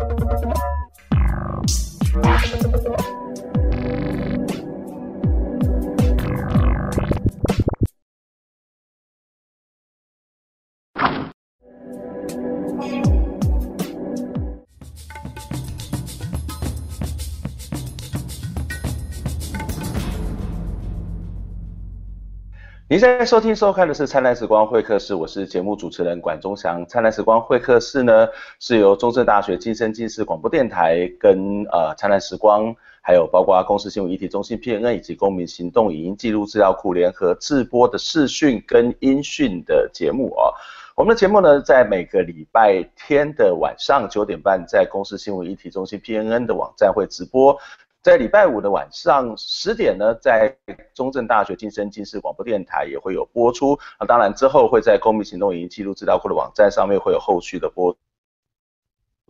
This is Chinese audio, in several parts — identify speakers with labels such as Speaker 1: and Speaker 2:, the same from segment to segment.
Speaker 1: Thank you. 您现在收听收看的是《灿烂时光会客室》，我是节目主持人管中祥。灿烂时光会客室呢，是由中正大学镜声镜视广播电台跟呃灿烂时光，还有包括公司新闻议题中心 PNN 以及公民行动影音记录资料库联合制播的视讯跟音讯的节目哦。我们的节目呢，在每个礼拜天的晚上九点半，在公司新闻议题中心 PNN 的网站会直播。在礼拜五的晚上十点呢，在中正大学镜声镜视广播电台也会有播出。那当然之后会在公民行动影音记录资料库的网站上面会有后续的播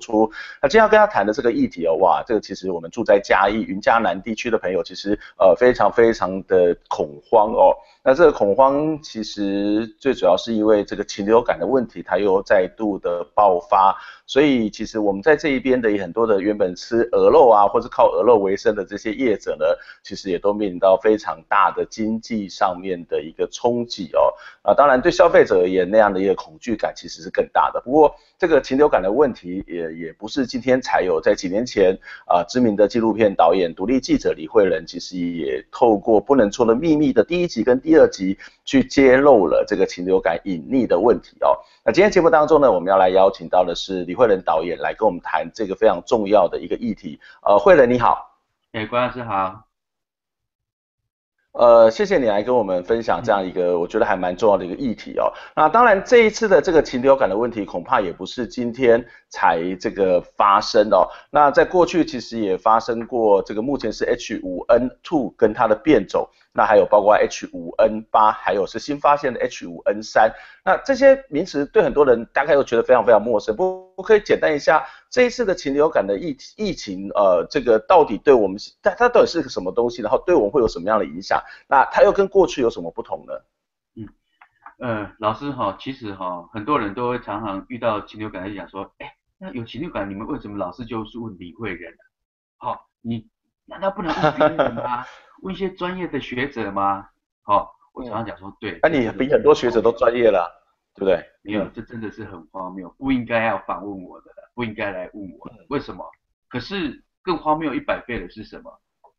Speaker 1: 出。那今天要跟他谈的这个议题哦，哇，这个其实我们住在嘉义云嘉南地区的朋友，其实呃非常非常的恐慌哦。那这个恐慌其实最主要是因为这个禽流感的问题，它又再度的爆发。所以其实我们在这一边的很多的原本吃鹅肉啊，或是靠鹅肉为生的这些业者呢，其实也都面临到非常大的经济上面的一个冲击哦。啊，当然对消费者而言，那样的一个恐惧感其实是更大的。不过这个禽流感的问题也也不是今天才有，在几年前啊，知名的纪录片导演、独立记者李惠仁，其实也透过《不能说的秘密》的第一集跟第二集去揭露了这个禽流感隐匿的问题哦。那今天节目当中呢，我们要来邀请到的是李惠仁导演来跟我们谈这个非常重要的一个议题。呃，惠仁你好，
Speaker 2: 哎，关老师好。
Speaker 1: 呃，谢谢你来跟我们分享这样一个我觉得还蛮重要的一个议题哦。那当然这一次的这个禽流感的问题，恐怕也不是今天才这个发生哦。那在过去其实也发生过，这个目前是 H5N2 跟它的变种。那还有包括 H5N8，还有是新发现的 H5N3，那这些名词对很多人大概都觉得非常非常陌生。不，不可以简单一下，这一次的禽流感的疫疫情，呃，这个到底对我们，它它到底是个什么东西？然后对我们会有什么样的影响？那它又跟过去有什么不同呢？
Speaker 2: 嗯，呃，老师哈，其实哈，很多人都会常常遇到禽流感，就讲说，哎，那有禽流感，你们为什么老是就是问李慧仁？好，你难道不能问别人吗？问一些专业的学者吗？好、哦，我常常讲说，对，
Speaker 1: 那、啊、你比很多学者都专业了，对不对？
Speaker 2: 没有，这真的是很荒谬，不应该要访问我的，不应该来问我的，为什么？可是更荒谬一百倍的是什么？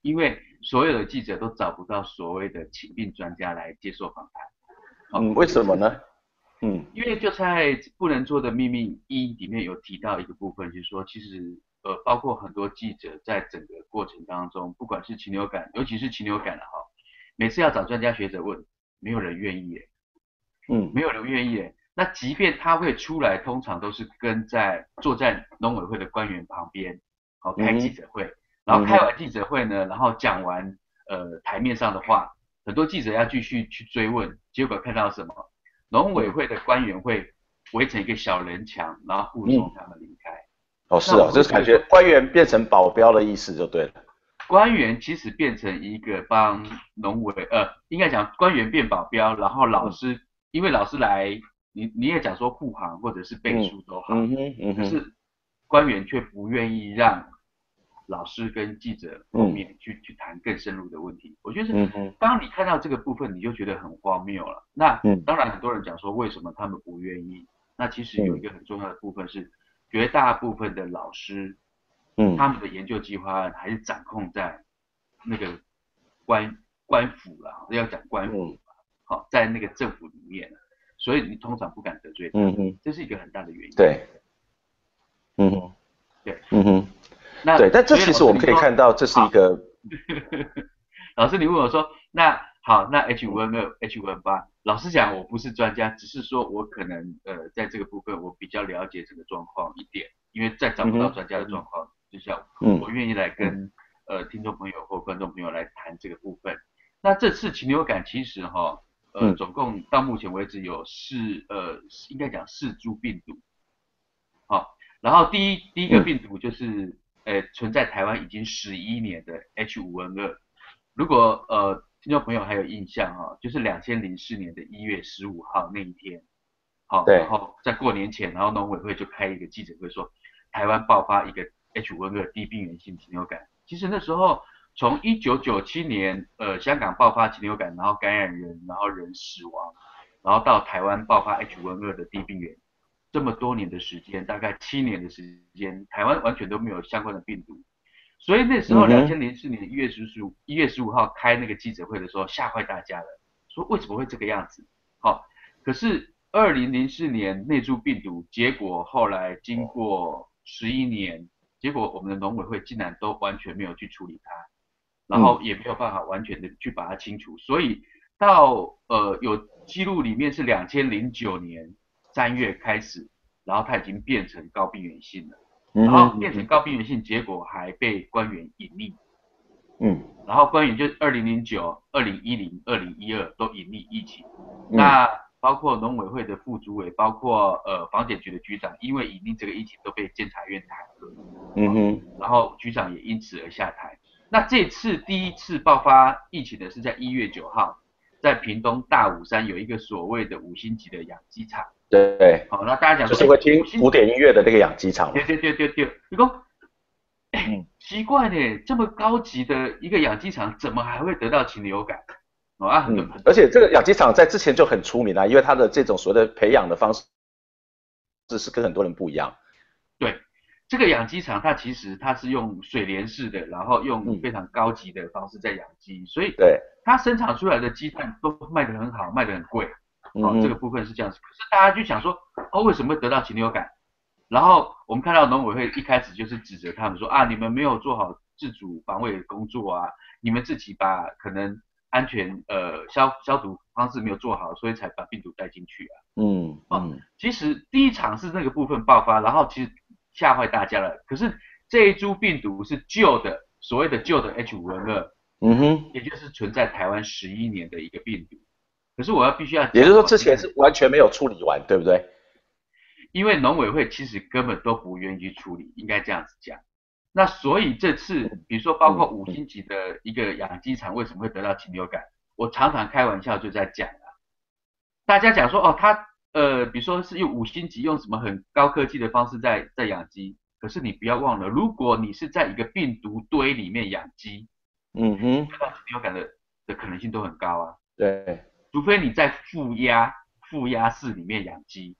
Speaker 2: 因为所有的记者都找不到所谓的情病专家来接受访谈。
Speaker 1: 嗯，为什么呢？嗯，
Speaker 2: 因为就在不能做的秘密一里面有提到一个部分，就是说其实。呃，包括很多记者在整个过程当中，不管是禽流感，尤其是禽流感的哈，每次要找专家学者问，没有人愿意耶，嗯，没有人愿意耶。那即便他会出来，通常都是跟在坐在农委会的官员旁边，好开记者会，然后开完记者会呢，然后讲完呃台面上的话，很多记者要继续去追问，结果看到什么？农委会的官员会围成一个小人墙，然后护送他们离开。
Speaker 1: 哦，是哦，就是感觉官员变成保镖的意思就对了。
Speaker 2: 官员其实变成一个帮农委，呃，应该讲官员变保镖，然后老师，嗯、因为老师来，你你也讲说护航或者是背书都好，嗯嗯嗯、可是官员却不愿意让老师跟记者后面去、嗯、去谈更深入的问题。我觉得是，嗯、当你看到这个部分，你就觉得很荒谬了。那、嗯、当然很多人讲说为什么他们不愿意？那其实有一个很重要的部分是。绝大部分的老师，嗯，他们的研究计划案还是掌控在那个官官府了，要讲官府，好、嗯，在那个政府里面，所以你通常不敢得罪他，嗯哼，这是一个很大的原因。
Speaker 1: 对，嗯哼，对，嗯哼，那对，但这其实我们可以看到，这是一个，
Speaker 2: 老师，你问我说，那。好，那 H 五 N 六、H 五 N 八老实讲，我不是专家，只是说我可能呃，在这个部分我比较了解这个状况一点，因为再找不到专家的状况，就像我愿意来跟呃听众朋友或观众朋友来谈这个部分。那这次禽流感其实哈，呃，总共到目前为止有四呃，应该讲四株病毒。好，然后第一第一个病毒就是呃存在台湾已经十一年的 H5N2，如果呃。听众朋友还有印象哈、哦，就是两千零四年的一月十五号那一天，好，然后在过年前，然后农委会就开一个记者会说，台湾爆发一个 H5N2 低病原性禽流感。其实那时候从一九九七年，呃，香港爆发禽流感，然后感染人，然后人死亡，然后到台湾爆发 H5N2 的低病原，这么多年的时间，大概七年的时间，台湾完全都没有相关的病毒。所以那时候两千零四年一月十五一月十五号开那个记者会的时候，吓坏大家了，说为什么会这个样子？好、哦，可是二零零四年内株病毒，结果后来经过十一年，结果我们的农委会竟然都完全没有去处理它，然后也没有办法完全的去把它清除，所以到呃有记录里面是两千零九年三月开始，然后它已经变成高病原性了。然后变成高病原性，结果还被官员隐匿。嗯，然后官员就二零零九、二零一零、二零一二都隐匿疫情。嗯、那包括农委会的副主委，包括呃房检局的局长，因为隐匿这个疫情都被监察院弹劾。嗯哼。然后局长也因此而下台。那这次第一次爆发疫情的是在一月九号，在屏东大武山有一个所谓的五星级的养鸡场。
Speaker 1: 对，
Speaker 2: 好，那大家讲
Speaker 1: 就是会听古典音乐的那个养鸡场。
Speaker 2: 对对对对对，你说，哎，奇怪呢，这么高级的一个养鸡场，怎么还会得到禽流感？啊，
Speaker 1: 嗯，而且这个养鸡场在之前就很出名啊，因为它的这种所谓的培养的方式，是是跟很多人不一样。
Speaker 2: 对，这个养鸡场它其实它是用水帘式的，然后用非常高级的方式在养鸡，嗯、所以对它生产出来的鸡蛋都卖得很好，卖得很贵。哦，这个部分是这样子，可是大家就想说，哦，为什么会得到禽流感？然后我们看到农委会一开始就是指责他们说，啊，你们没有做好自主防卫的工作啊，你们自己把可能安全呃消消毒方式没有做好，所以才把病毒带进去啊。嗯嗯，其实第一场是那个部分爆发，然后其实吓坏大家了。可是这一株病毒是旧的，所谓的旧的 H5N2，嗯哼，也就是存在台湾十一年的一个病毒。可是我要必须要，
Speaker 1: 也就是说之前是完全没有处理完，对不对？
Speaker 2: 因为农委会其实根本都不愿意去处理，应该这样子讲。那所以这次，比如说包括五星级的一个养鸡场为什么会得到禽流感，我常常开玩笑就在讲啊，大家讲说哦，他呃，比如说是用五星级用什么很高科技的方式在在养鸡，可是你不要忘了，如果你是在一个病毒堆里面养鸡，嗯哼，得到禽流感的的可能性都很高啊。
Speaker 1: 对。
Speaker 2: 除非你在负压负压室里面养鸡，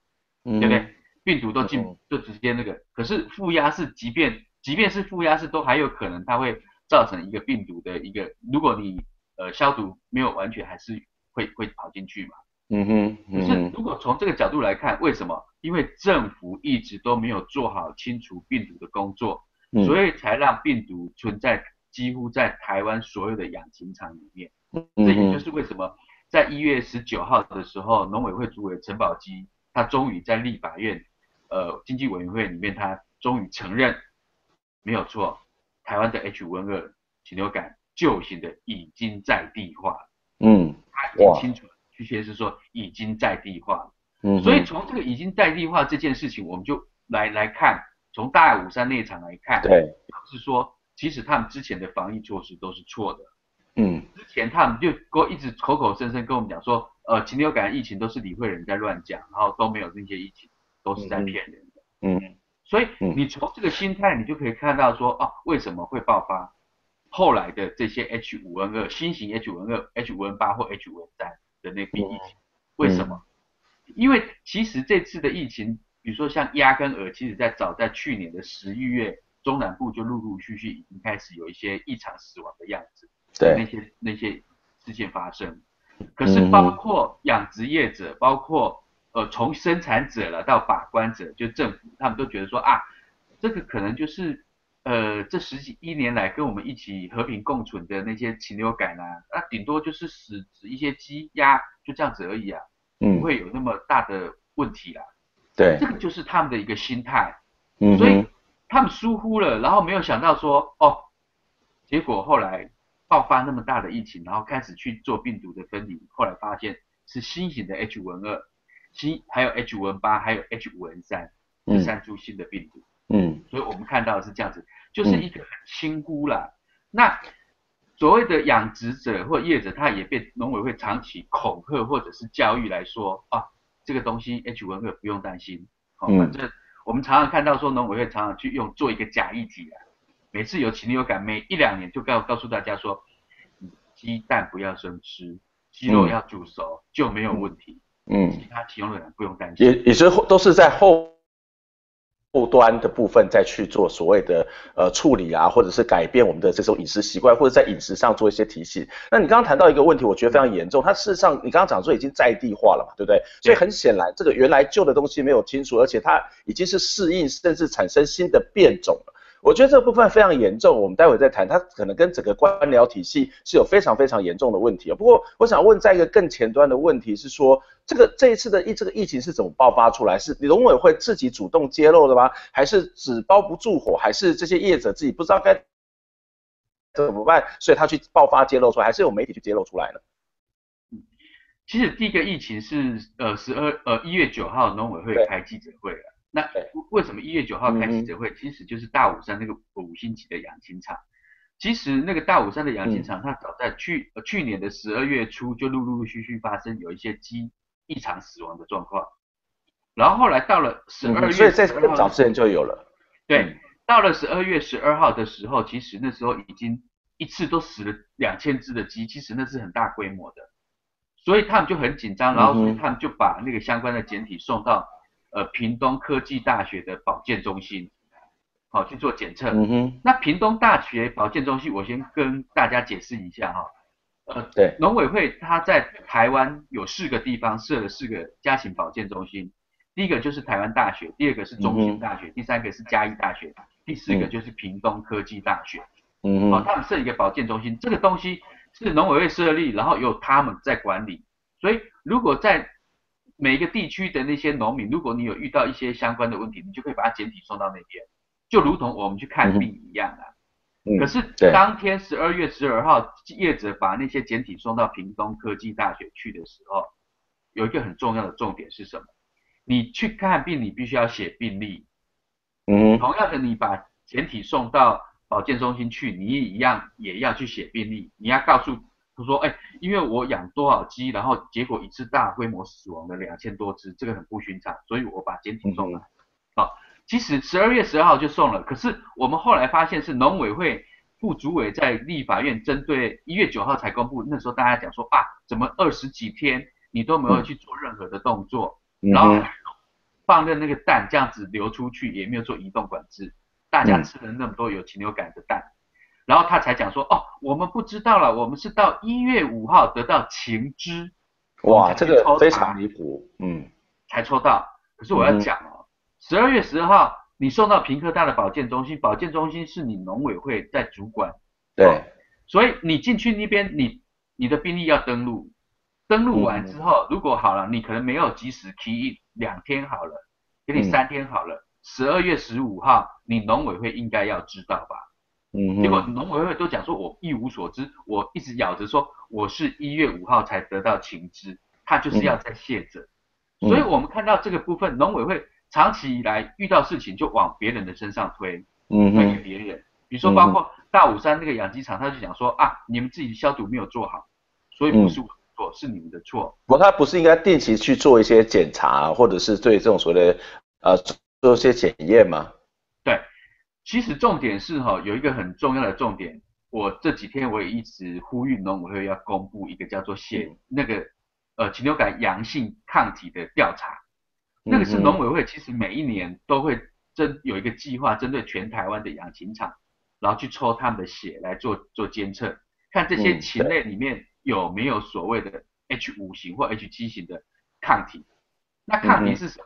Speaker 2: 嗯、对不对？病毒都进，嗯、就直接那个。可是负压室，即便即便是负压室，都还有可能它会造成一个病毒的一个。如果你呃消毒没有完全，还是会会跑进去嘛。嗯哼。可是如果从这个角度来看，为什么？因为政府一直都没有做好清除病毒的工作，嗯、所以才让病毒存在几乎在台湾所有的养禽场里面。嗯。这也就是为什么。在一月十九号的时候，农委会主委陈宝基，他终于在立法院，呃，经济委员会里面，他终于承认，没有错，台湾的 H5N2 禽流感旧型的已经在地化了。嗯，他已经清楚，确切是说已经在地化了。嗯，所以从这个已经在地化这件事情，我们就来来看，从大武山那场来看，对，是说其实他们之前的防疫措施都是错的。嗯，之前他们就跟一直口口声声跟我们讲说，呃，禽流感疫情都是李慧仁在乱讲，然后都没有那些疫情，都是在骗人的。嗯，嗯，所以你从这个心态，你就可以看到说，哦，为什么会爆发后来的这些 H5N2 新型 H5N2、H5N8 或 H5N3 的那批疫情？为什么？因为其实这次的疫情，比如说像鸭跟鹅，其实在早在去年的十一月，中南部就陆陆续续已经开始有一些异常死亡的样子。对那些那些事件发生，可是包括养殖业者，嗯、包括呃从生产者了到把关者，就政府，他们都觉得说啊，这个可能就是呃这十几一年来跟我们一起和平共存的那些禽流感啊，那顶多就是死死一些鸡鸭，就这样子而已啊，不会有那么大的问题啦。对，这个就是他们的一个心态，嗯、所以他们疏忽了，然后没有想到说哦，结果后来。爆发那么大的疫情，然后开始去做病毒的分离，后来发现是新型的 H5N2，新还有 H5N8，还有 H 五 N 三这三株新的病毒。嗯，所以我们看到的是这样子，就是一个很轻忽啦。嗯、那所谓的养殖者或业者，他也被农委会长期恐吓或者是教育来说啊，这个东西 H5N2 不用担心，好，反正我们常常看到说农委会常常去用做一个假议题啊，每次有禽流感，每一两年就告告诉大家说，鸡蛋不要生吃，鸡肉要煮熟、嗯、就没有问题。嗯，其他禽流感不用担心。
Speaker 1: 也也是都是在后。后端的部分再去做所谓的呃处理啊，或者是改变我们的这种饮食习惯，或者在饮食上做一些提醒。那你刚刚谈到一个问题，我觉得非常严重。它事实上你刚刚讲说已经在地化了嘛，对不对？所以很显然，这个原来旧的东西没有清除，而且它已经是适应，甚至产生新的变种了。我觉得这个部分非常严重，我们待会再谈。它可能跟整个官僚体系是有非常非常严重的问题。不过，我想问，在一个更前端的问题是说，这个这一次的疫这个疫情是怎么爆发出来？是农委会自己主动揭露的吗？还是纸包不住火？还是这些业者自己不知道该怎么办，所以他去爆发揭露出来？还是有媒体去揭露出来呢？
Speaker 2: 其实第一个疫情是呃十二呃一月九号农委会开记者会了。那为什么一月九号开记者会？嗯、其实就是大武山那个五星级的养禽场。其实那个大武山的养禽场，它早在去、嗯、去年的十二月初就陆陆续续发生有一些鸡异常死亡的状况。然后后来到了十二月、嗯，
Speaker 1: 所以在更早之前就有了。
Speaker 2: 对，到了十二月十二号的时候，其实那时候已经一次都死了两千只的鸡，其实那是很大规模的。所以他们就很紧张，然后所以他们就把那个相关的简体送到。呃，屏东科技大学的保健中心，好去做检测。嗯哼。那屏东大学保健中心，我先跟大家解释一下哈。呃，对。农委会它在台湾有四个地方设了四个家禽保健中心，第一个就是台湾大学，第二个是中兴大学，嗯、第三个是嘉义大学，第四个就是屏东科技大学。嗯好，他们设一个保健中心，这个东西是农委会设立，然后由他们在管理。所以如果在每一个地区的那些农民，如果你有遇到一些相关的问题，你就可以把它简体送到那边，就如同我们去看病一样啊。嗯。可是当天十二月十二号，业者把那些简体送到屏东科技大学去的时候，有一个很重要的重点是什么？你去看病，你必须要写病历。嗯。同样的，你把简体送到保健中心去，你也一样也要去写病历，你要告诉。他说：“哎，因为我养多少鸡，然后结果一次大规模死亡的两千多只，这个很不寻常，所以我把简体送了。好，其实十二月十二号就送了，可是我们后来发现是农委会副主委在立法院针对一月九号才公布，那时候大家讲说啊，怎么二十几天你都没有去做任何的动作，然后放任那个蛋这样子流出去，也没有做移动管制，大家吃了那么多有禽流感的蛋。”然后他才讲说，哦，我们不知道了，我们是到一月五号得到情知，
Speaker 1: 哇，这个非常离谱，嗯，
Speaker 2: 才抽到。可是我要讲哦，十二、嗯、月十二号你送到平科大的保健中心，保健中心是你农委会在主管，
Speaker 1: 对，
Speaker 2: 哦、所以你进去那边，你你的病历要登录，登录完之后，嗯、如果好了，你可能没有及时 key 两天好了，给你三天好了，十二、嗯、月十五号你农委会应该要知道吧？嗯，结果农委会都讲说，我一无所知，我一直咬着说，我是一月五号才得到情知，他就是要在卸责，嗯、所以我们看到这个部分，农委会长期以来遇到事情就往别人的身上推，嗯，推给别人，比如说包括大武山那个养鸡场，他就讲说啊，你们自己消毒没有做好，所以不是我的错，嗯、是你们的错。
Speaker 1: 不过他不是应该定期去做一些检查，或者是对这种所谓的呃做一些检验吗？
Speaker 2: 对。其实重点是哈，有一个很重要的重点，我这几天我也一直呼吁农委会要公布一个叫做血那个呃禽流感阳性抗体的调查，那个是农委会其实每一年都会针有一个计划，针对全台湾的养禽场，然后去抽他们的血来做做监测，看这些禽类里面有没有所谓的 H 五型或 H 七型的抗体。那抗体是什么？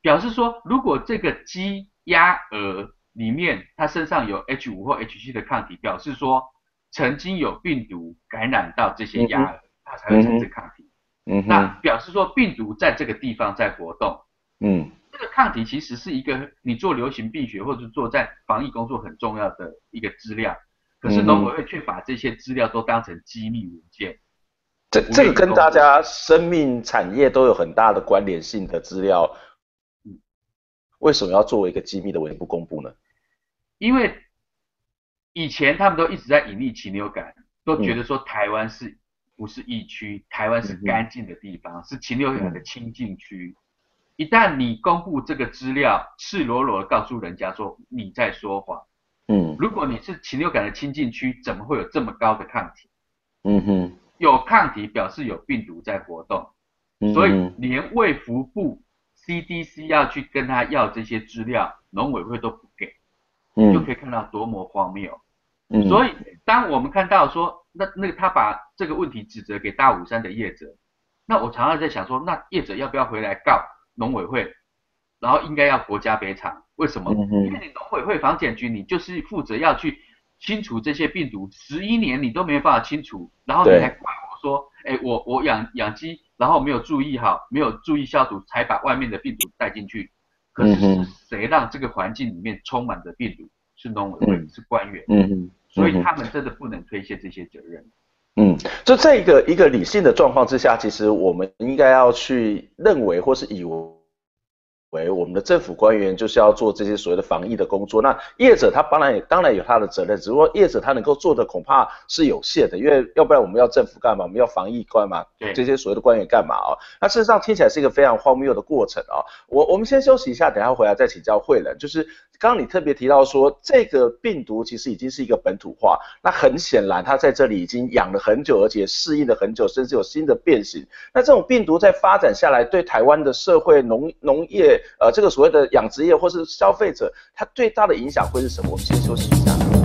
Speaker 2: 表示说如果这个鸡、鸭、鹅里面它身上有 H 五或 H 七的抗体，表示说曾经有病毒感染到这些鸭儿，它才会产生抗体。嗯，那表示说病毒在这个地方在活动。嗯，这个抗体其实是一个你做流行病学或者做在防疫工作很重要的一个资料，可是农委会却把这些资料都当成机密文件。
Speaker 1: 这这个跟大家生命产业都有很大的关联性的资料，为什么要作为一个机密的文件不公布呢？
Speaker 2: 因为以前他们都一直在隐匿禽流感，都觉得说台湾是、嗯、不是疫区，台湾是干净的地方，嗯、是禽流感的清净区。一旦你公布这个资料，赤裸裸的告诉人家说你在说谎，
Speaker 1: 嗯，
Speaker 2: 如果你是禽流感的清净区，怎么会有这么高的抗体？
Speaker 1: 嗯哼，
Speaker 2: 有抗体表示有病毒在活动，
Speaker 1: 嗯、
Speaker 2: 所以连卫福部 CDC 要去跟他要这些资料，农委会都不给，
Speaker 1: 嗯，
Speaker 2: 就可以看到多么荒谬。
Speaker 1: 嗯，
Speaker 2: 所以当我们看到说，那那个他把这个问题指责给大武山的业者，那我常常在想说，那业者要不要回来告农委会？然后应该要国家赔偿？为什么？
Speaker 1: 嗯、
Speaker 2: 因为你农委会房检局，你就是负责要去清除这些病毒，十一年你都没办法清除，然后你还怪我说，哎，我我养养鸡，然后没有注意好，没有注意消毒，才把外面的病毒带进去。可是是谁让这个环境里面充满着病毒？是农委会，是官员。
Speaker 1: 嗯嗯。
Speaker 2: 所以他们真的不能推卸这些责任。
Speaker 1: 嗯，就在一个一个理性的状况之下，其实我们应该要去认为或是以为。为我们的政府官员就是要做这些所谓的防疫的工作，那业者他当然也当然有他的责任，只不过业者他能够做的恐怕是有限的，因为要不然我们要政府干嘛？我们要防疫干嘛？对，这些所谓的官员干嘛啊？那事实上听起来是一个非常荒谬的过程啊。我我们先休息一下，等下回来再请教慧人。就是刚刚你特别提到说，这个病毒其实已经是一个本土化，那很显然它在这里已经养了很久，而且适应了很久，甚至有新的变形。那这种病毒在发展下来，对台湾的社会农农业。呃，这个所谓的养殖业或是消费者，它最大的影响会是什么？我们先休息一下。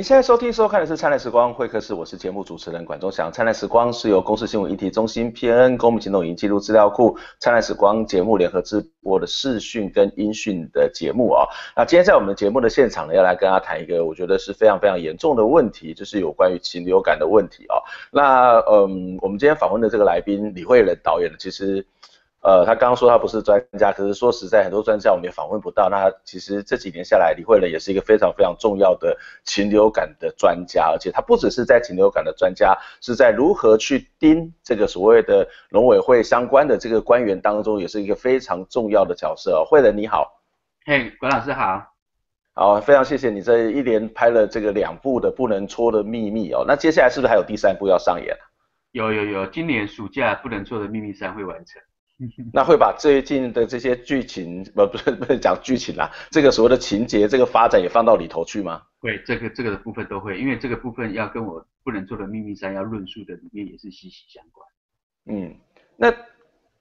Speaker 1: 您现在收听收看的是《灿烂时光会客室》，我是节目主持人管中祥。《灿烂时光》是由公司新闻议题中心 PN 公民行动营记录资料库《灿烂时光》节目联合制播的视讯跟音讯的节目啊、那今天在我们节目的现场呢，要来跟大家谈一个我觉得是非常非常严重的问题，就是有关于禽流感的问题啊、那嗯，我们今天访问的这个来宾李慧仁导演呢，其实。呃，他刚刚说他不是专家，可是说实在，很多专家我们也访问不到。那其实这几年下来，李慧仁也是一个非常非常重要的禽流感的专家，而且他不只是在禽流感的专家，是在如何去盯这个所谓的农委会相关的这个官员当中，也是一个非常重要的角色。慧仁你好，
Speaker 2: 嘿，管老师好，
Speaker 1: 好，非常谢谢你这一连拍了这个两部的不能戳的秘密哦。那接下来是不是还有第三部要上演？
Speaker 2: 有有有，今年暑假不能戳的秘密三会完成。
Speaker 1: 那会把最近的这些剧情，不不是不是讲剧情啦，这个所谓的情节，这个发展也放到里头去吗？
Speaker 2: 会，这个这个的部分都会，因为这个部分要跟我不能做的秘密三要论述的里面也是息息相关。
Speaker 1: 嗯，那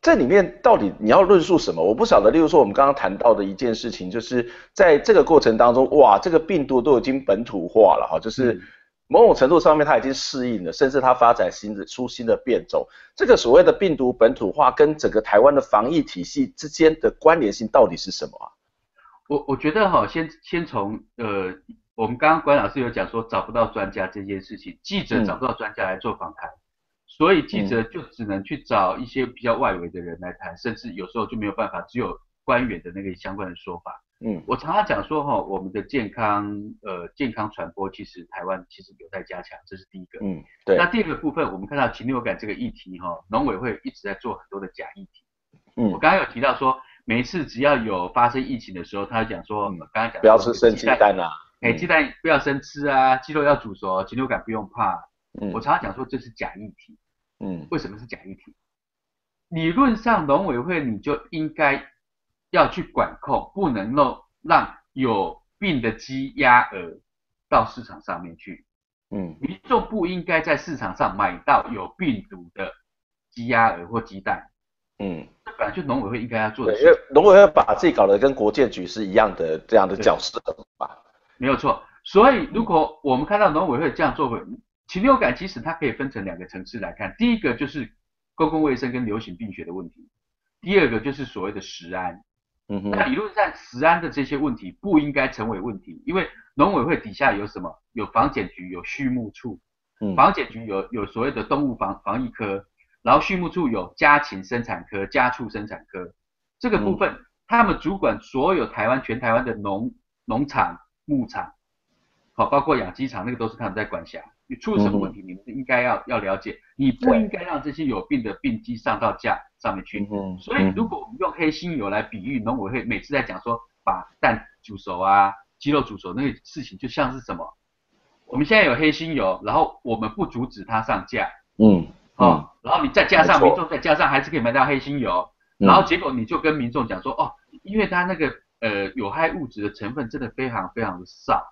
Speaker 1: 这里面到底你要论述什么？我不晓得。例如说我们刚刚谈到的一件事情，就是在这个过程当中，哇，这个病毒都已经本土化了哈，就是。嗯某种程度上面，它已经适应了，甚至它发展新的出新的变种。这个所谓的病毒本土化跟整个台湾的防疫体系之间的关联性到底是什么啊？
Speaker 2: 我我觉得哈，先先从呃，我们刚刚关老师有讲说找不到专家这件事情，记者找不到专家来做访谈，嗯、所以记者就只能去找一些比较外围的人来谈，甚至有时候就没有办法，只有官员的那个相关的说法。嗯，我常常讲说哈，我们的健康呃健康传播其实台湾其实有待加强，这是第一个。
Speaker 1: 嗯，对。
Speaker 2: 那第二个部分，我们看到禽流感这个议题哈，农委会一直在做很多的假议题。嗯，我刚刚有提到说，每一次只要有发生疫情的时候，他讲说，刚刚讲
Speaker 1: 不要吃生鸡蛋啊，
Speaker 2: 哎，鸡蛋不要生吃啊，鸡肉要煮熟，禽流感不用怕。嗯，我常常讲说这是假议题。嗯，为什么是假议题？理论上农委会你就应该。要去管控，不能够让有病的鸡鸭鹅到市场上面去。嗯，民众不应该在市场上买到有病毒的鸡鸭鹅或鸡蛋。嗯，这本来就农委会应该要做的事。
Speaker 1: 因为农委会把自己搞得跟国健局是一样的这样的角色吧？
Speaker 2: 没有错。所以如果我们看到农委会这样做，禽流感其实它可以分成两个层次来看。第一个就是公共卫生跟流行病学的问题，第二个就是所谓的食安。嗯哼，那理论上，食安的这些问题不应该成为问题，因为农委会底下有什么？有防检局，有畜牧处，嗯，防检局有有所谓的动物防防疫科，然后畜牧处有家禽生产科、家畜生产科，这个部分、嗯、他们主管所有台湾全台湾的农农场、牧场，好，包括养鸡场，那个都是他们在管辖。你出了什么问题，嗯、你们应该要要了解，你不应该让这些有病的病鸡上到架上面去。嗯，所以如果我们用黑心油来比喻，农委会每次在讲说把蛋煮熟啊、鸡肉煮熟那个事情，就像是什么？我们现在有黑心油，然后我们不阻止它上架，嗯，哦，然后你再加上民众再加上还是可以买到黑心油，然后结果你就跟民众讲说，哦，因为它那个呃有害物质的成分真的非常非常的少，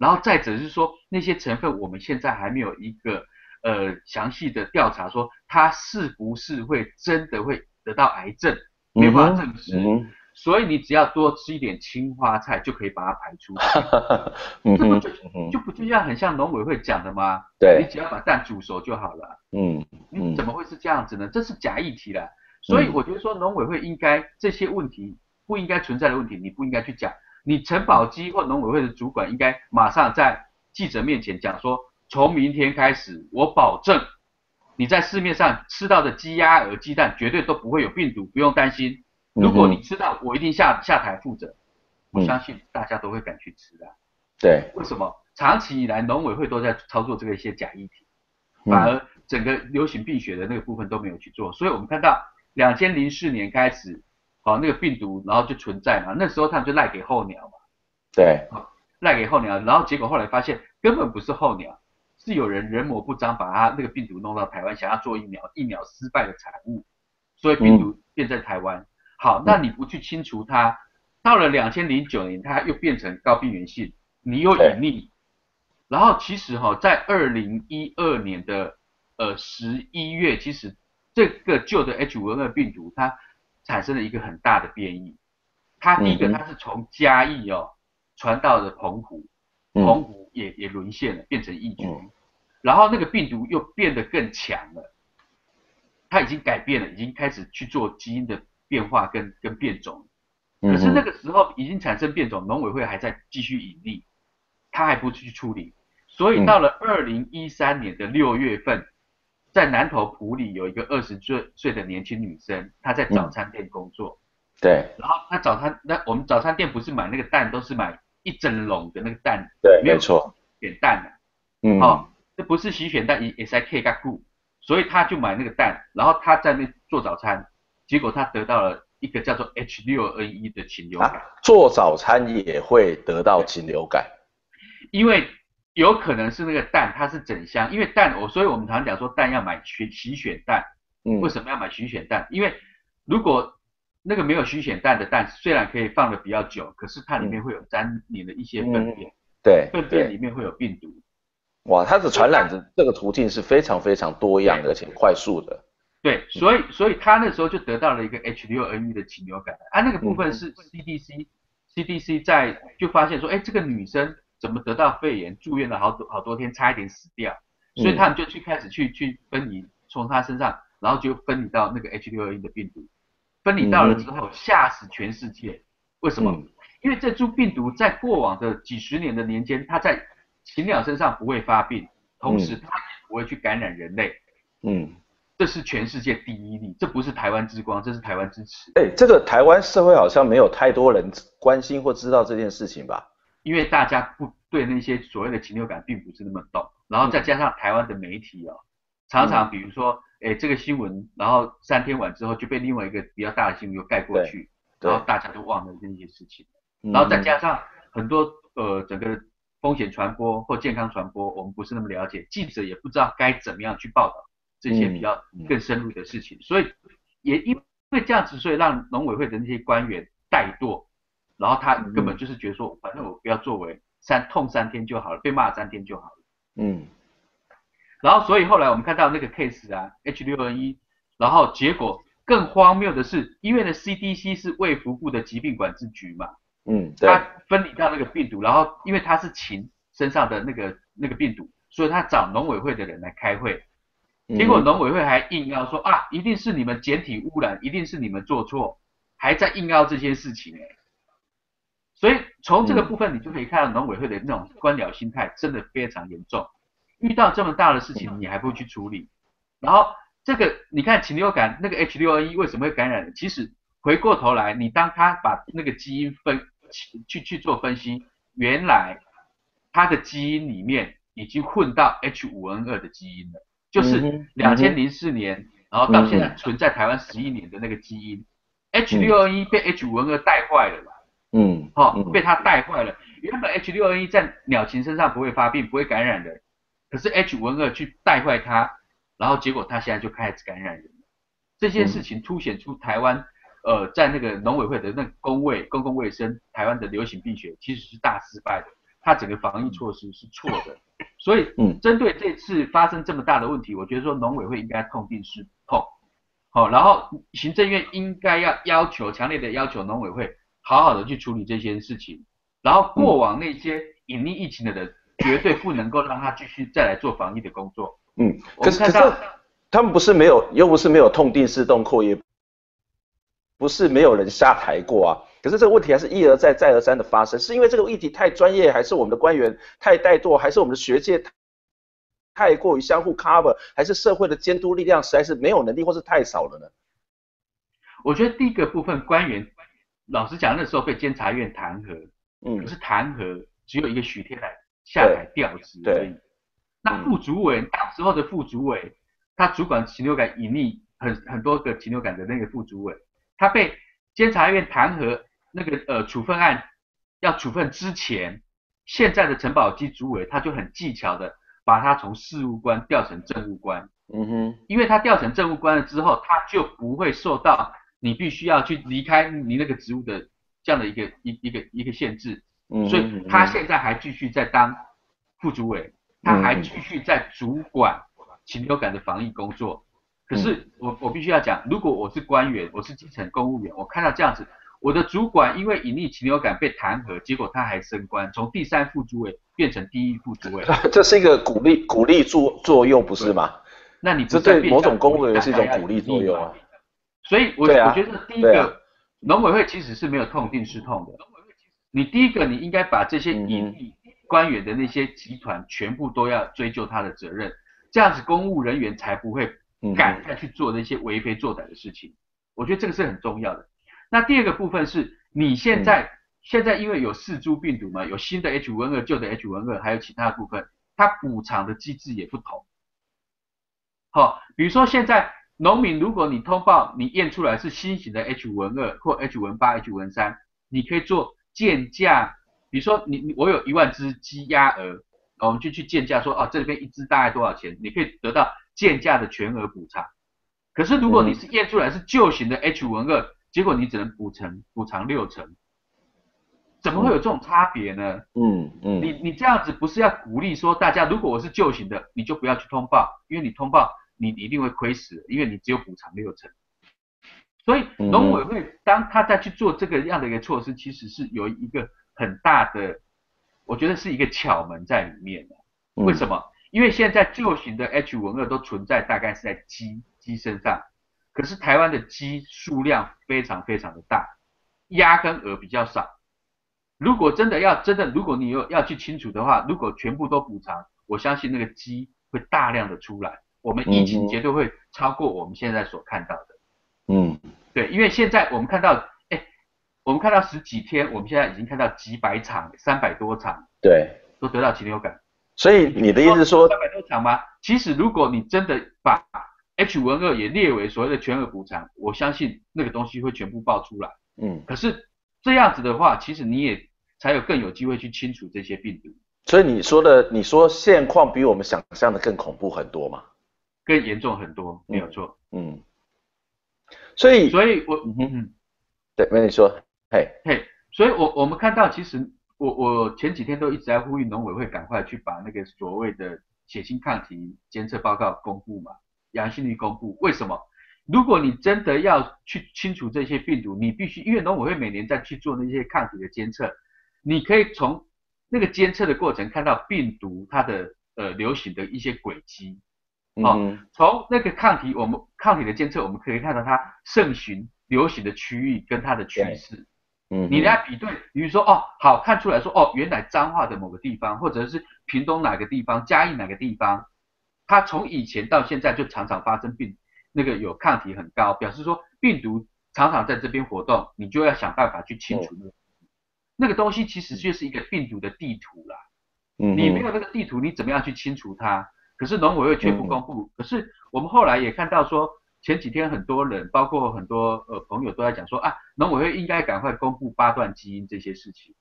Speaker 2: 然后再者是说那些成分我们现在还没有一个呃详细的调查说它是不是会真的会得到癌症，没有办法证实。嗯嗯所以你只要多吃一点青花菜就可以把它排出去，嗯、这不就就不就像很像农委会讲的吗？对，你只要把蛋煮熟就好了。嗯，你怎么会是这样子呢？这是假议题了。所以我觉得说农委会应该这些问题不应该存在的问题，你不应该去讲。你陈保基或农委会的主管应该马上在记者面前讲说，从明天开始，我保证你在市面上吃到的鸡鸭鹅鸡蛋绝对都不会有病毒，不用担心。如果你吃到，我一定下下台负责，嗯，我相信大家都会敢去吃的。对，为什么？长期以来农委会都在操作这个一些假议题，反而整个流行病学的那个部分都没有去做。所以我们看到两千零四年开始，好，那个病毒然后就存在嘛，那时候他们就赖给候鸟嘛。对，赖给候鸟，然后结果后来发现根本不是候鸟，是有人人模不张把它那个病毒弄到台湾，想要做疫苗，疫苗失败的产物，所以病毒变在台湾。嗯好，那你不去清除它，到了两千零九年，它又变成高病原性，你又隐匿，然后其实哈，在二零一二年的呃十一月，其实这个旧的 H 五 N 二病毒它产生了一个很大的变异，它第一个它是从嘉义哦传到了澎湖，澎湖也也沦陷了，变成疫区，然后那个病毒又变得更强了，它已经改变了，已经开始去做基因的。变化跟跟变种，可是那个时候已经产生变种，农委会还在继续隐匿，他还不去处理，所以到了二零一三年的六月份，在南投埔里有一个二十岁岁的年轻女生，她在早餐店工作，对，然后她早餐那我们早餐店不是买那个蛋都是买一整笼的那个蛋，对，没有错，选蛋的，嗯，哦，这不是洗选蛋，也也是 K 加固，所以她就买那个蛋，然后她在那做早餐。结果他得到了一个叫做 H 六 N 一的禽流感。啊，
Speaker 1: 做早餐也会得到禽流感，
Speaker 2: 因为有可能是那个蛋它是整箱，因为蛋我，所以我们常讲说蛋要买选洗选蛋。嗯，为什么要买洗选蛋？因为如果那个没有洗选蛋的蛋，虽然可以放的比较久，可是它里面会有沾黏的一些粪便，嗯，对，粪便里面会有病毒。
Speaker 1: 哇，它的传染的这个途径是非常非常多样的，而且快速的。
Speaker 2: 对，所以所以他那时候就得到了一个 H6N1 的禽流感，啊，那个部分是 CDC、嗯、CDC 在就发现说，哎，这个女生怎么得到肺炎，住院了好多好多天，差一点死掉，所以他们就去开始去去分离，从他身上，然后就分离到那个 H6N1 的病毒，分离到了之后吓死全世界，为什么？嗯、因为这株病毒在过往的几十年的年间，它在禽鸟身上不会发病，同时它也不会去感染人类，嗯。这是全世界第一例，这不是台湾之光，这是台湾之耻。
Speaker 1: 哎，这个台湾社会好像没有太多人关心或知道这件事情吧？
Speaker 2: 因为大家不对那些所谓的禽流感并不是那么懂，然后再加上台湾的媒体哦，常常比如说，哎，这个新闻，然后三天完之后就被另外一个比较大的新闻又盖过去，然后大家都忘了这些事情，然后再加上很多呃整个风险传播或健康传播，我们不是那么了解，记者也不知道该怎么样去报道。这些比较更深入的事情，所以也因为这样子，所以让农委会的那些官员怠惰，然后他根本就是觉得说，嗯、反正我不要作为，三痛三天就好了，被骂三天就好了。嗯。然后所以后来我们看到那个 case 啊，H 六 N 一然后结果更荒谬的是，因为呢 CDC 是卫福部的疾病管制局嘛，嗯，对，他分离到那个病毒，然后因为他是禽身上的那个那个病毒，所以他找农委会的人来开会。结果农委会还硬要说啊，一定是你们检体污染，一定是你们做错，还在硬要这些事情哎。所以从这个部分你就可以看到农委会的那种官僚心态真的非常严重。遇到这么大的事情，你还不去处理？然后这个你看禽流感那个 H6N1 为什么会感染？其实回过头来，你当他把那个基因分去去做分析，原来它的基因里面已经混到 H5N2 的基因了，就是两千零四年，然后到现在存在台湾十一年的那个基因，H6N1 被 H5N2 带坏了。
Speaker 1: 嗯，
Speaker 2: 好、哦，被它带坏了。原本 H6N1 在鸟禽身上不会发病，不会感染人，可是 H5N2 去带坏它，然后结果它现在就开始感染人。这件事情凸显出台湾，呃，在那个农委会的那个公卫公共卫生，台湾的流行病学其实是大失败的，它整个防疫措施是错的。所以，嗯，针对这次发生这么大的问题，我觉得说农委会应该痛定思痛，好、哦，然后行政院应该要要求强烈的要求农委会。好好的去处理这些事情，然后过往那些隐匿疫情的人，嗯、绝对不能够让他继续再来做防疫的工作。
Speaker 1: 嗯，可是可是他们不是没有，又不是没有痛定思痛过，也不是没有人下台过啊。可是这个问题还是一而再再而三的发生，是因为这个议题太专业，还是我们的官员太怠惰，还是我们的学界太过于相互 cover，还是社会的监督力量实在是没有能力，或是太少了呢？
Speaker 2: 我觉得第一个部分官员。老实讲，那时候被监察院弹劾，嗯，可是弹劾只有一个许天来下台调职而已。那副主委，当时候的副主委，他主管禽流感隐匿很很多个禽流感的那个副主委，他被监察院弹劾那个呃处分案要处分之前，现在的陈宝基主委他就很技巧的把他从事务官调成政务官，嗯哼，因为他调成政务官了之后，他就不会受到。你必须要去离开你那个职务的这样的一个一一个一个限制，嗯，所以他现在还继续在当副主委，他还继续在主管禽流感的防疫工作。可是我我必须要讲，如果我是官员，我是基层公务员，我看到这样子，我的主管因为隐匿禽流感被弹劾，结果他还升官，从第三副主委变成第一副主委，
Speaker 1: 这是一个鼓励鼓励作作用，不是吗？
Speaker 2: 那你
Speaker 1: 这对某种公务员是一种鼓励作用啊。
Speaker 2: 所以我，我、啊、我觉得第一个，农委会其实是没有痛定思痛的。你第一个，你应该把这些隐匿官员的那些集团全部都要追究他的责任，这样子公务人员才不会敢再去做那些为非作歹的事情。我觉得这个是很重要的。那第二个部分是，你现在现在因为有四株病毒嘛，有新的 H5N2、旧的 H5N2，还有其他的部分，它补偿的机制也不同。好，比如说现在。农民，如果你通报你验出来是新型的 H5N2 或 H5N8、H5N3，你可以做鉴价。比如说你你我有一万只鸡鸭鹅，我们就去鉴价说，哦，这边一只大概多少钱？你可以得到鉴价的全额补偿。可是如果你是验出来是旧型的 H5N2，结果你只能补偿补偿六成，怎么会有这种差别呢？嗯嗯，你你这样子不是要鼓励说大家，如果我是旧型的，你就不要去通报，因为你通报。你一定会亏死，因为你只有补偿六成。所以农委会当他在去做这个样的一个措施，其实是有一个很大的，我觉得是一个巧门在里面的。为什么？因为现在旧型的 H5N2 都存在大概是在鸡鸡身上，可是台湾的鸡数量非常非常的大，鸭跟鹅比较少。如果真的要真的，如果你有要去清除的话，如果全部都补偿，我相信那个鸡会大量的出来。我们疫情绝对会超过我们现在所看到的。嗯，对，因为现在我们看到，哎，我们看到十几天，我们现在已经看到几百场，三百多场，
Speaker 1: 对，
Speaker 2: 都得到禽流感。
Speaker 1: 所以你的意思是说，
Speaker 2: 三百多场吗？其实如果你真的把 H5N2 也列为所谓的全额补偿，我相信那个东西会全部爆出来。嗯，可是这样子的话，其实你也才有更有机会去清除这些病毒。
Speaker 1: 所以你说的，你说现况比我们想象的更恐怖很多嘛？
Speaker 2: 更严重很多，没有错。
Speaker 1: 嗯，所以，
Speaker 2: 所以我，嗯嗯，
Speaker 1: 对，没你说，嘿，
Speaker 2: 嘿，所以我我们看到，其实我我前几天都一直在呼吁农委会赶快去把那个所谓的血清抗体监测报告公布嘛，阳性率公布。为什么？如果你真的要去清除这些病毒，你必须，因为农委会每年在去做那些抗体的监测，你可以从那个监测的过程看到病毒它的呃流行的一些轨迹。哦，从那个抗体，我们抗体的监测，我们可以看到它盛行、流行的区域跟它的趋势。嗯，你来比对，比如说哦，好看出来说哦，原来彰化的某个地方，或者是屏东哪个地方，嘉义哪个地方，它从以前到现在就常常发生病，那个有抗体很高，表示说病毒常常在这边活动，你就要想办法去清除那个、嗯、那个东西，其实就是一个病毒的地图啦。嗯，你没有那个地图，你怎么样去清除它？可是农委会却不公布。嗯、可是我们后来也看到说。前几天很多人，包括很多呃朋友都在讲说啊，农委会应该赶快公布八段基因这些事情。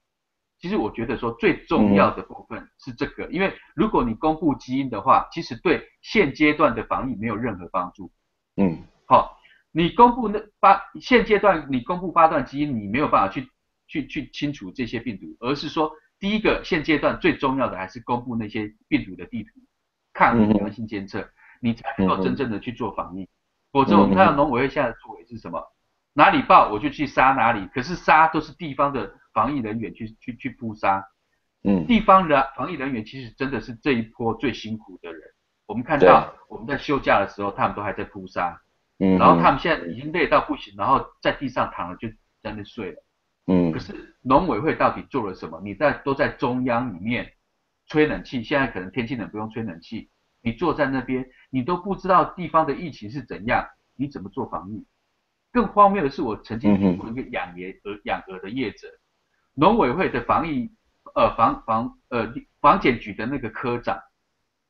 Speaker 2: 其实我觉得说最重要的部分是这个，嗯、因为如果你公布基因的话，其实对现阶段的防疫没有任何帮助。嗯，好，你公布那八现阶段你公布八段基因，你没有办法去去去清除这些病毒，而是说第一个现阶段最重要的还是公布那些病毒的地图，抗阳性监测，嗯、你才能够真正的去做防疫。否则我们看到农委会现在的作为是什么？哪里爆我就去杀哪里，可是杀都是地方的防疫人员去去去扑杀。嗯，地方的防疫人员其实真的是这一波最辛苦的人。我们看到我们在休假的时候，他们都还在扑杀。嗯，然后他们现在已经累到不行，然后在地上躺了就在那睡了。嗯，可是农委会到底做了什么？你在都在中央里面吹冷气，现在可能天气冷不用吹冷气。你坐在那边，你都不知道地方的疫情是怎样，你怎么做防疫？更荒谬的是，我曾经听过一个养鹅鹅养鹅的业者，农委会的防疫呃防防呃防检局的那个科长，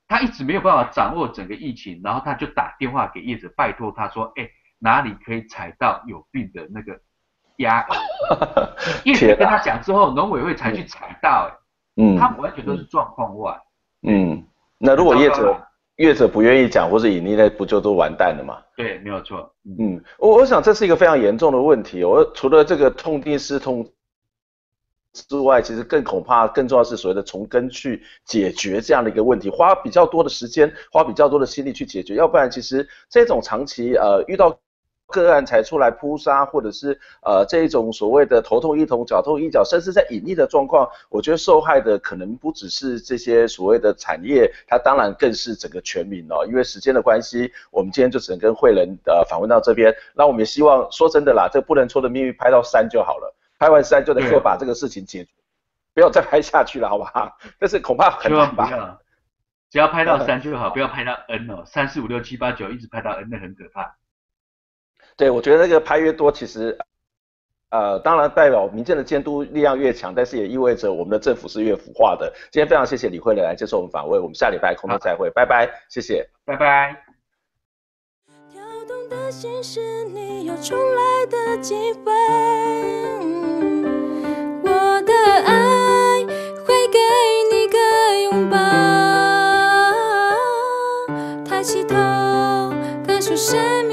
Speaker 2: 他一直没有办法掌握整个疫情，然后他就打电话给业者，拜托他说，哎，哪里可以采到有病的那个鸭鹅？业者跟他讲之后，农委会才去采到，哎，嗯，他完全都是状况外，
Speaker 1: 嗯。那如果业者业者不愿意讲或者隐匿，那不就都完蛋了吗？
Speaker 2: 对，没有错。
Speaker 1: 嗯，我我想这是一个非常严重的问题。我除了这个痛定思痛之外，其实更恐怕更重要是所谓的从根去解决这样的一个问题，花比较多的时间，花比较多的心力去解决。要不然，其实这种长期呃遇到。个案才出来扑杀，或者是呃这一种所谓的头痛医头，脚痛医脚，甚至在隐匿的状况，我觉得受害的可能不只是这些所谓的产业，它当然更是整个全民哦。因为时间的关系，我们今天就只能跟慧仁呃访问到这边。那我们也希望说真的啦，这不能说的秘密拍到三就好了，拍完三就能够把这个事情解决，不要再拍下去了，好不好？但是恐怕很难吧？
Speaker 2: 只要拍到三就好，不要拍到 N 哦，三四五六七八九一直拍到 N，那很可怕。
Speaker 1: 对，我觉得那个拍越多，其实，呃，当然代表民间的监督力量越强，但是也意味着我们的政府是越腐化的。今天非常谢谢李慧玲来接受我们访问，我们下礼拜空中再会，拜拜，谢谢，
Speaker 2: 拜拜。
Speaker 3: 跳的心是你有重来的机会，我的爱会给你个拥抱，抬起头感受生。